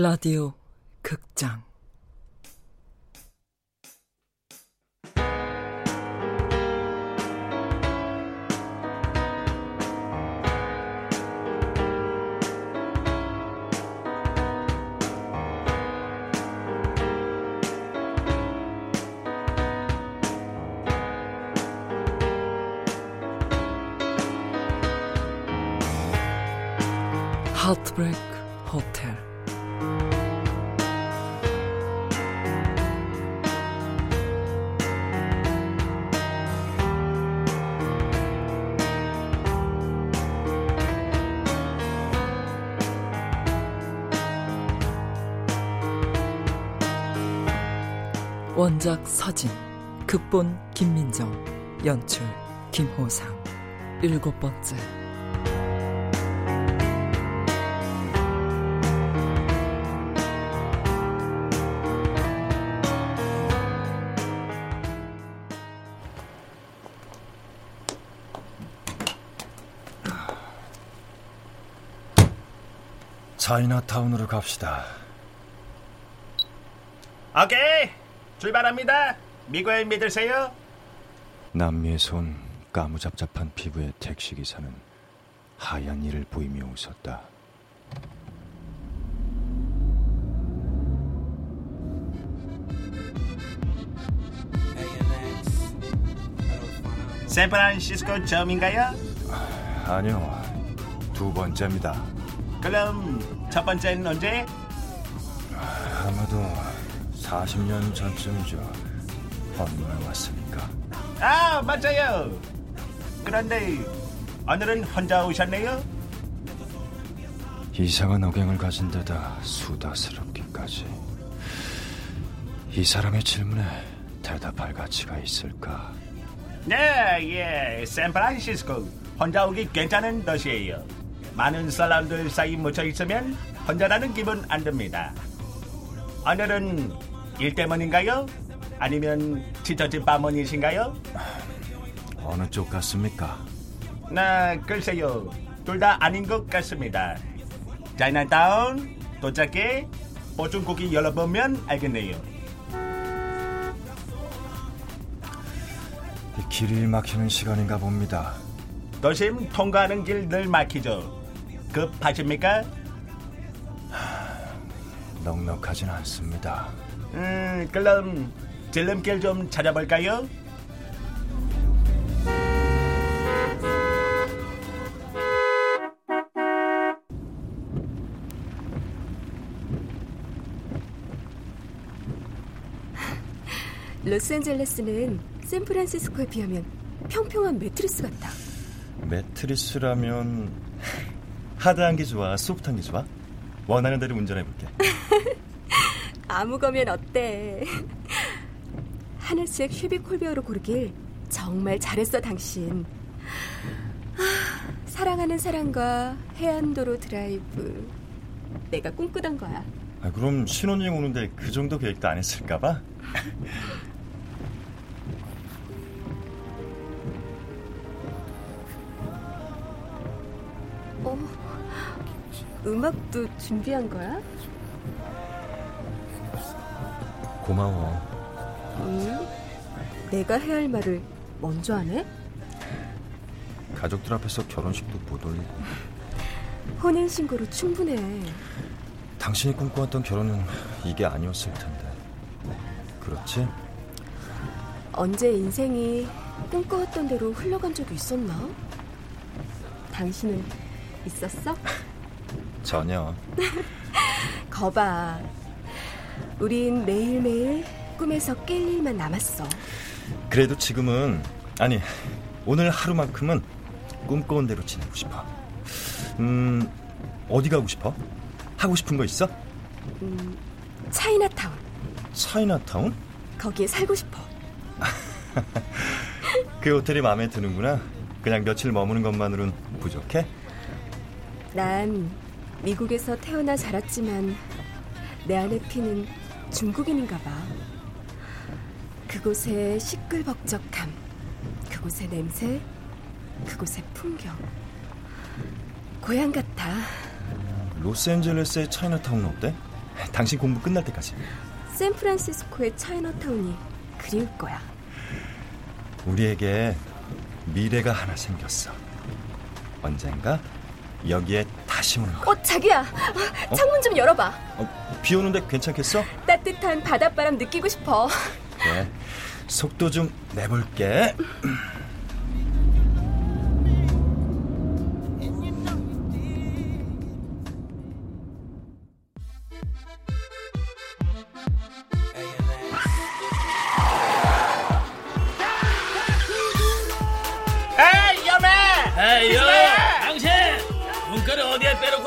라디오 극장. 하트브레이크 호텔 원작 서진 극본 김민정 연출 김호상. 일곱 번째. 차이나타운으로 갑시다. 오케이 출발합니다 미국을 믿으세요 남미에서 온 까무잡잡한 피부의 택시 기사는 하얀 이를 보이며 웃었다. 샌프란시스코 처음인가요? 아니요, 두 번째입니다. 그럼 첫 번째는 언제? 아마도 40년 전쯤이죠. 언니가 왔으니까. 아 맞아요 그런데 오늘은 혼자 오셨네요? 이상한 억양을 가진 데다 수다스럽기까지. 이 사람의 질문에 대답할 가치가 있을까? 네, 예, 샌프란시스코 혼자 오기 괜찮은 도시예요. 많은 사람들 사이 묻혀 있으면 혼자라는 기분 안 듭니다. 오늘은 일 때문인가요? 아니면 지쳐진 밤문이신가요? 어느 쪽 같습니까? 나 글쎄요, 둘 다 아닌 것 같습니다. 차이나타운 도착해 보충고기 열어보면 알겠네요. 이 길이 막히는 시간인가 봅니다. 도심 통과하는 길 늘 막히죠. 급하십니까? 넉넉하진 않습니다. 음, 그럼 질름길 좀 찾아볼까요? 로스앤젤레스는 샌프란시스코에 비하면 평평한 매트리스 같다. 매트리스라면 하드한 게 좋아, 소프트한 게 좋아? 원하는 대로 운전해 볼게. 아무 거면 어때? 하늘색 Chevy Corvair로 고르길 정말 잘했어 당신. 아, 사랑하는 사람과 해안도로 드라이브. 내가 꿈꾸던 거야. 아, 그럼 신혼여행 오는데 그 정도 계획도 안 했을까봐? 어, 음악도 준비한 거야? 고마워. 응? 내가 해야 할 말을 먼저 하네? 가족들 앞에서 결혼식도 못 올리고. 혼인신고로 충분해. 당신이 꿈꿔왔던 결혼은 이게 아니었을 텐데. 그렇지? 언제 인생이 꿈꿔왔던 대로 흘러간 적이 있었나? 당신은 있었어? 전혀. 거봐. 우린 매일매일 꿈에서 깰 일만 남았어. 그래도 지금은, 아니, 오늘 하루만큼은 꿈꿔온 대로 지내고 싶어. 음, 어디 가고 싶어? 하고 싶은 거 있어? 음, 차이나타운. 차이나타운? 거기에 살고 싶어. 그 호텔이 마음에 드는구나. 그냥 며칠 머무는 것만으론 부족해? 난 미국에서 태어나 자랐지만 내 안에 피는 중국인인가 봐. 그곳의 시끌벅적함, 그곳의 냄새, 그곳의 풍경. 고향 같아. 로스앤젤레스의 차이나타운 어때? 당신 공부 끝날 때까지. 샌프란시스코의 차이나타운이 그리울 거야. 우리에게 미래가 하나 생겼어. 언젠가 여기에 거. 어, 자기야. 어, 창문 좀 열어봐. 어, 비 오는데 괜찮겠어? 따뜻한 바닷바람 느끼고 싶어. 그래. 속도 좀 내볼게.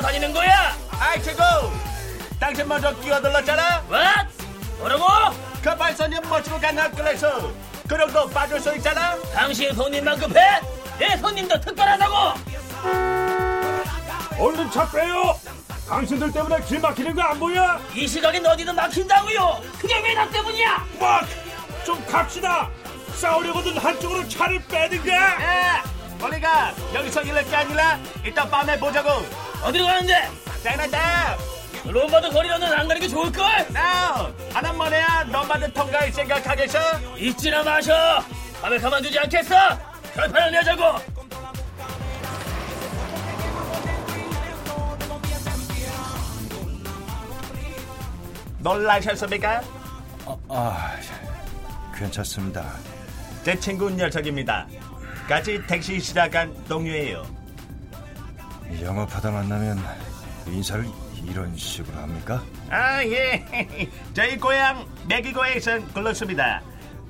빼놓고 다니는 거야? 아이 최고 당신 먼저 끼어들렀잖아 What? 뭐라고? 그 발선님 멋지고 간나 그래서 그 정도 빠질 수 있잖아 당신 손님만 급해? 내 손님도 특별하다고 얼른 차 빼요. 당신들 때문에 길 막히는 거 안 보여? 이 시각엔 어디든 막힌다고요 그게 왜 나 때문이야 막! 좀 갑시다. 싸우려거든 한쪽으로 차를 빼든가. 에 우리가 여기서 이럴 게 아니라 이따 밤에 보자고 어디로 가는데? 장난다 롬바드 거리로는 안 가는 게 좋을걸? 나 하나 뭐냐 너만은 통과할 생각하겠어? 잊지나 마셔 밤에 가만두지 않겠어 결판을 내자고 놀라셨습니까? 아, 괜찮습니다. 제 친구 녀석입니다 같이 택시 시작한 동료예요 영업하다 만나면 인사를 이런 식으로 합니까? 아, 예. 저희 고향 메기고에선 그렇습니다.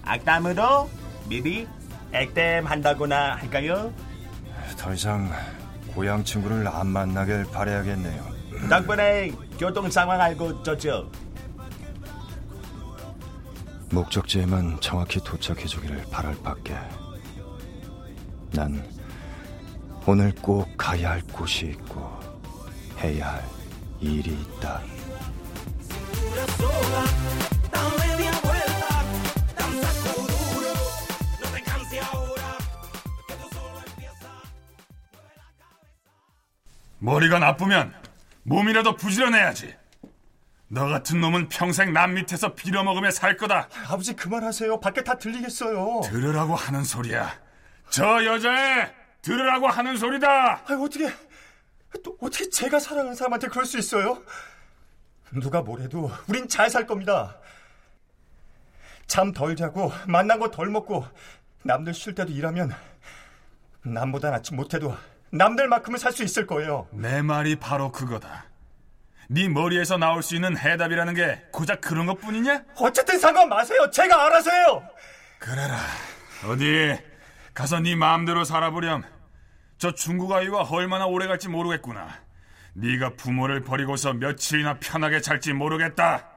악담으로 미리 액땜 한다거나 할까요? 더 이상 고향 친구를 안 만나길 바라야겠네요. 덕분에 교통 상황 알고 졌죠. 목적지에만 정확히 도착해주기를 바랄 밖에. 난 오늘 꼭 가야 할 곳이 있고 해야 할 일이 있다. 머리가 나쁘면 몸이라도 부지런해야지. 너 같은 놈은 평생 남 밑에서 빌어먹으며 살 거다. 아버지 그만하세요. 밖에 다 들리겠어요. 들으라고 하는 소리야. 저 여자애 들으라고 하는 소리다. 아 어떻게 또 어떻게 제가 사랑하는 사람한테 그럴 수 있어요? 누가 뭐래도 우린 잘 살 겁니다. 잠 덜 자고 만난 거 덜 먹고 남들 쉴 때도 일하면 남보다 낫지 못해도 남들만큼은 살 수 있을 거예요. 내 말이 바로 그거다. 네 머리에서 나올 수 있는 해답이라는 게 고작 그런 것뿐이냐? 어쨌든 상관 마세요. 제가 알아서 해요. 그래라. 어디 가서 네 마음대로 살아보렴. 저 중국 아이와 얼마나 오래 갈지 모르겠구나. 네가 부모를 버리고서 며칠이나 편하게 잘지 모르겠다.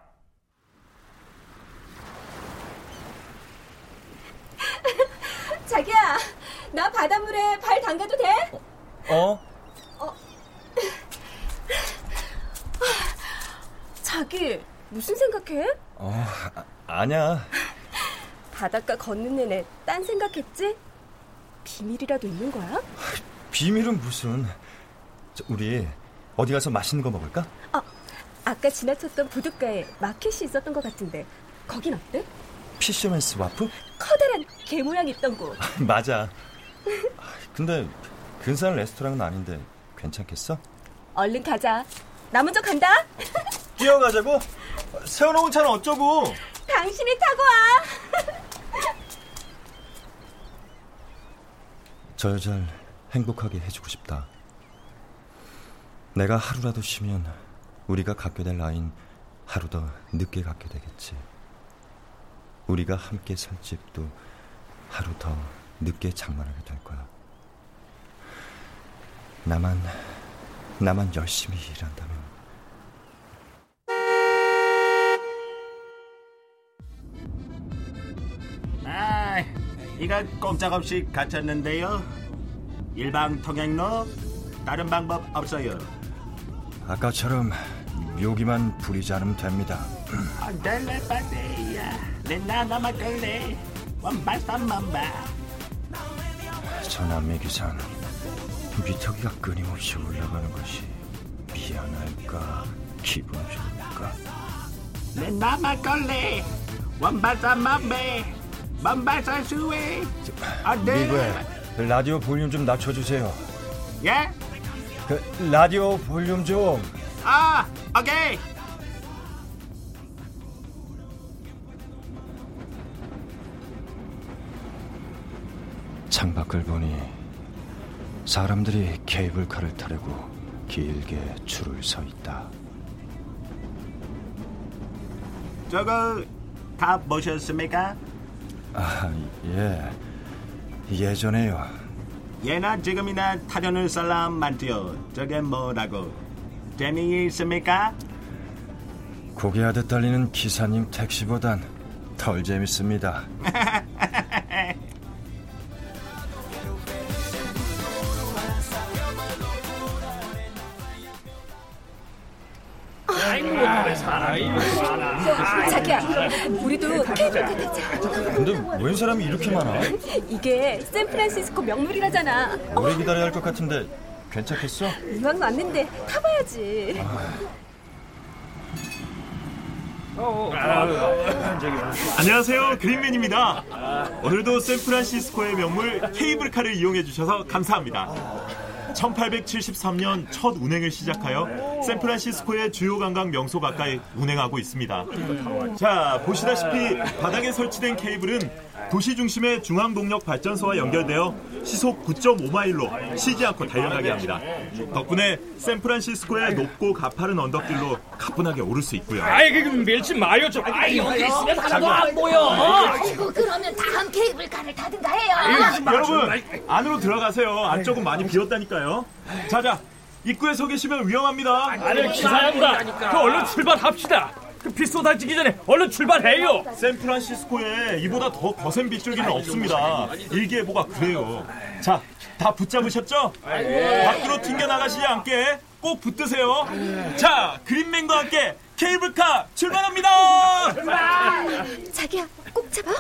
자기야, 나 바닷물에 발 담가도 돼? 어? 자기, 무슨 생각해? 어, 아, 아니야. 바닷가 걷는 내내 딴 생각했지? 비밀이라도 있는 거야? 비밀은 무슨? 저, 우리 어디 가서 맛있는 거 먹을까? 아, 아까 지나쳤던 부둣가에 마켓이 있었던 것 같은데 거긴 어때? 피셔맨스 와프? 커다란 개 모양 있던 곳. 맞아. 아, 근데 근사한 레스토랑은 아닌데 괜찮겠어? 얼른 가자. 나 먼저 간다. 뛰어가자고? 세워놓은 차는 어쩌고? 당신이 타고 와. 저 여자를 행복하게 해주고 싶다. 내가 하루라도 쉬면 우리가 갖게 될 나이는 하루 더 늦게 갖게 되겠지. 우리가 함께 살 집도 하루 더 늦게 장만하게 될 거야. 나만, 나만 열심히 일한다면. 이거 꼼짝없이 갇혔는데요. 일방 통행로 다른 방법 없어요. 아까처럼 묘기만 부리지 않으면 됩니다. 안될래 빠데야 내나 막걸래 원발삼만바 저 남미 기산 미터기가 끊임없이 올라가는 것이 미안할까 기분 좋을까 내 걸레 원바사 맘베 수웨 안돼 미구야, 라디오 볼륨 좀 낮춰주세요. 예? 그 라디오 볼륨 좀. 아 오케이 창밖을 보니 사람들이 케이블카를 타려고 길게 줄을 서 있다. 저거 다 보셨습니까? 아, 예. 예전에요. 예나 지금이나 타려는 사람 많지요 저게 뭐라고 재미있습니까? 고개하듯 달리는 기사님 택시보단 덜 재밌습니다. 근데 웬 사람이 이렇게 많아? 이게 샌프란시스코 명물이라잖아. 오래 기다려야 할 것 같은데 괜찮겠어? 이왕 왔는데 타봐야지. 안녕하세요 그린맨입니다 오늘도 샌프란시스코의 명물 케이블카를 이용해 주셔서 감사합니다 1873년 첫 운행을 시작하여 샌프란시스코의 주요 관광 명소 가까이 운행하고 있습니다. 자 보시다시피 바닥에 설치된 케이블은 도시 중심의 중앙동력 발전소와 연결되어 시속 9.5마일로 쉬지 않고 달려가게 합니다 덕분에 샌프란시스코의 높고 가파른 언덕길로 가뿐하게 오를 수 있고요 아이 그 밀지 마요 좀. 아이 여기 있으면 하나도 안 보여. 아이고 그러면 다음 케이블카를 타든가 해요. 여러분 안으로 들어가세요. 안쪽은 많이 비었다니까요. 자자 입구에 서 계시면 위험합니다. 아니 기사입니다. 그 얼른 출발합시다. 그비 쏟아지기 전에 얼른 출발해요. 샌프란시스코에 이보다 더 거센 빗줄기는 없습니다. 일기예보가 그래요. 자, 다 붙잡으셨죠? 밖으로 튕겨 나가시지 않게 꼭 붙드세요. 자, 그린맨과 함께 케이블카 출발합니다. 자기야, 꼭 잡아.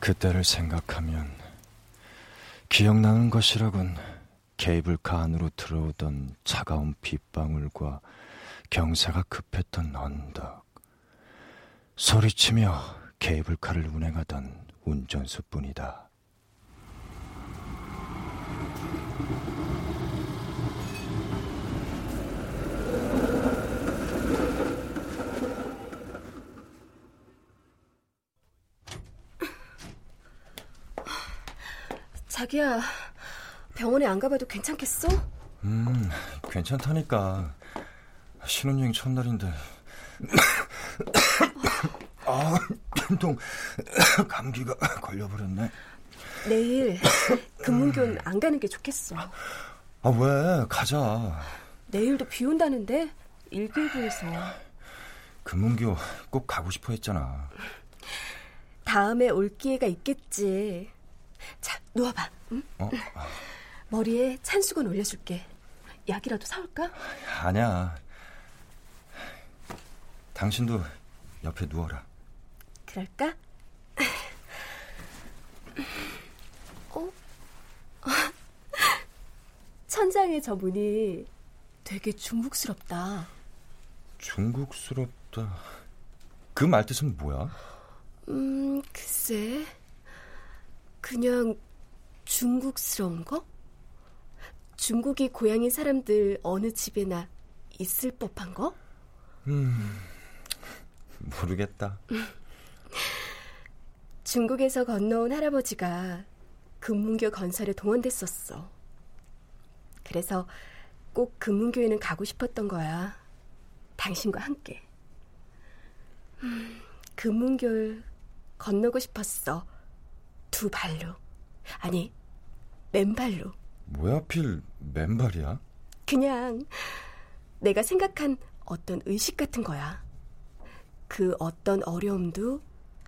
그때를 생각하면 기억나는 것이라곤 케이블카 안으로 들어오던 차가운 빗방울과 경사가 급했던 언덕 소리치며 케이블카를 운행하던 운전수뿐이다. 자기야, 병원에 안 가봐도 괜찮겠어? 음, 괜찮다니까. 신혼여행 첫날인데. 아, 빈통 감기가 걸려버렸네. 내일 금문교는 안 가는 게 좋겠어. 아, 왜? 가자. 내일도 비 온다는데 일기예보에서 금문교 꼭 가고 싶어 했잖아. 다음에 올 기회가 있겠지. 자, 누워봐. 응? 어? 머리에 찬수건 올려줄게. 약이라도 사올까? 아니야. 당신도 옆에 누워라. 그럴까? 어? 천장의 저 문이 되게 중국스럽다. 중국스럽다. 그 말뜻은 뭐야? 음, 글쎄. 그냥 중국스러운 거? 중국이 고향인 사람들 어느 집에나 있을 법한 거? 모르겠다. 중국에서 건너온 할아버지가 금문교 건설에 동원됐었어. 그래서 꼭 금문교에는 가고 싶었던 거야. 당신과 함께. 음, 금문교를 건너고 싶었어. 두 발로. 아니, 맨발로. 뭐야 하필 맨발이야? 그냥 내가 생각한 어떤 의식 같은 거야. 그 어떤 어려움도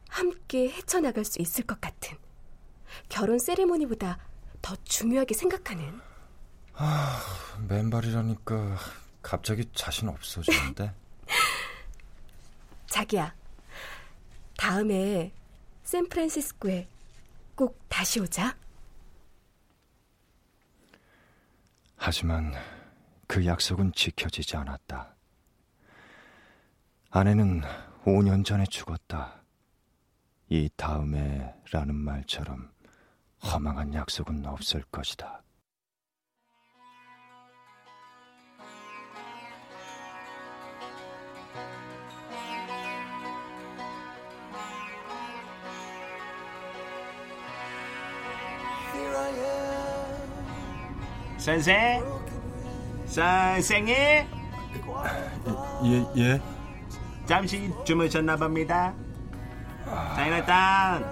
함께 헤쳐나갈 수 있을 것 같은. 결혼 세레모니보다 더 중요하게 생각하는. 맨발이라니까 갑자기 자신 없어지는데. 자기야, 다음에 샌프란시스코에 꼭 다시 오자. 하지만 그 약속은 지켜지지 않았다. 아내는 5년 전에 죽었다. 이 다음에 라는 말처럼 허망한 약속은 없을 것이다. 선생? 선생님? 예, 예. 잠시 주무셨나 봅니다. 차이나타운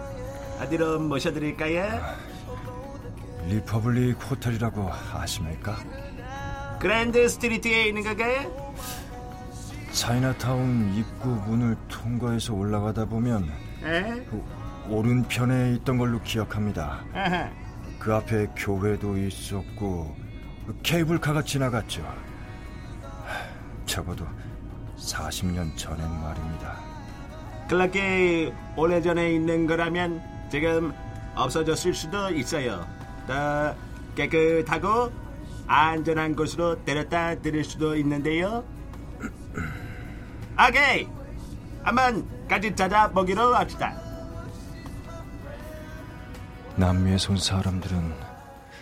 어디로 모셔드릴까요? 리퍼블릭 호텔이라고 아십니까? 그랜드 스트리트에 있는 건가요? 차이나타운 입구 문을 통과해서 올라가다 보면 에? 그 오른편에 있던 걸로 기억합니다. 아하. 그 앞에 교회도 있었고 그 케이블카가 지나갔죠. 하, 적어도 40년 전엔 말입니다. 그렇게 오래전에 있는 거라면 지금 없어졌을 수도 있어요. 더 깨끗하고 안전한 곳으로 데려다 드릴 수도 있는데요. 오케이. 한번 같이 찾아보기로 합시다. 남미에서 온 사람들은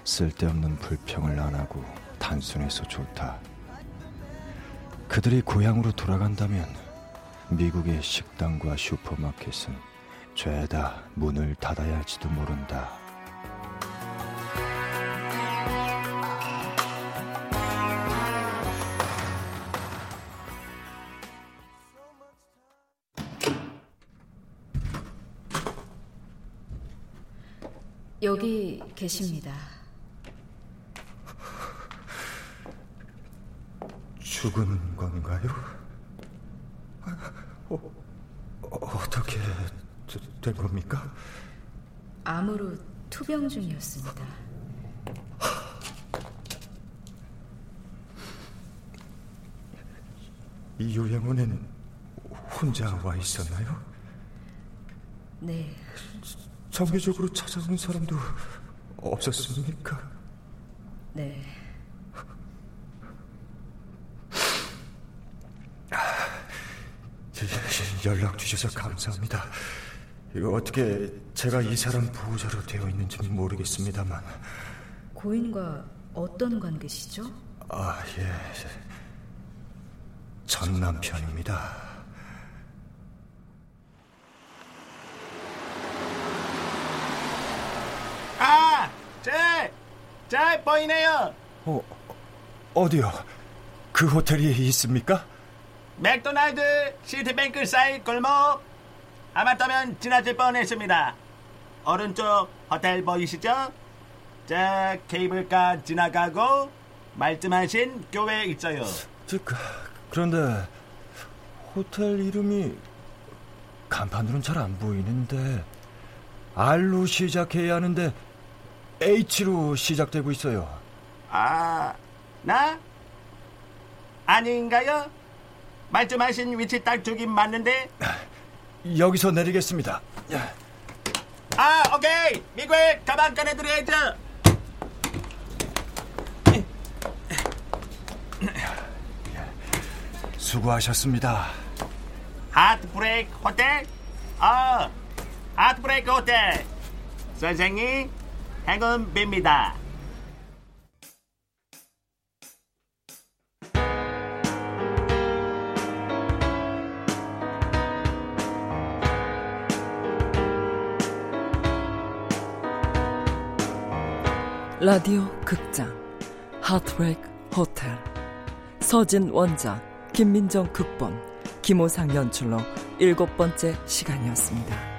쓸데없는 불평을 안 하고 단순해서 좋다. 그들이 고향으로 돌아간다면 미국의 식당과 슈퍼마켓은 죄다 문을 닫아야 할지도 모른다. 여기 계십니다. 죽은 건가요? 어, 어떻게 된 겁니까? 암으로 투병 중이었습니다. 이 요양원에는 혼자 와 있었나요? 네, 정기적으로 찾아오는 사람도 없었습니까? 네. 연락 주셔서 감사합니다. 이거 어떻게 제가 이 사람 보호자로 되어 있는지 모르겠습니다만. 고인과 어떤 관계시죠? 아, 예. 전 남편입니다. 아, 제, 잘 보이네요. 어, 어디요? 그 호텔이 있습니까? 맥도날드 시티뱅크 사이 골목 아마터면 지나칠 뻔했습니다. 오른쪽 호텔 보이시죠? 자 케이블카 지나가고 말씀하신 교회 있어요. 저, 그, 그런데 호텔 이름이 간판으로는 잘 안 보이는데 R로 시작해야 하는데 H로 시작되고 있어요. 아, 나? 아닌가요? 말씀하신 위치 딱 저긴 맞는데? 여기서 내리겠습니다. 아, 오케이. 미국에 가방 꺼내드려야죠. 수고하셨습니다. 하트브레이크 호텔? 아, 하트브레이크 호텔. 선생님, 행운 빕니다. 라디오 극장 하트브레이크 호텔 서진 원작 김민정 극본 김호상 연출로 일곱 번째 시간이었습니다.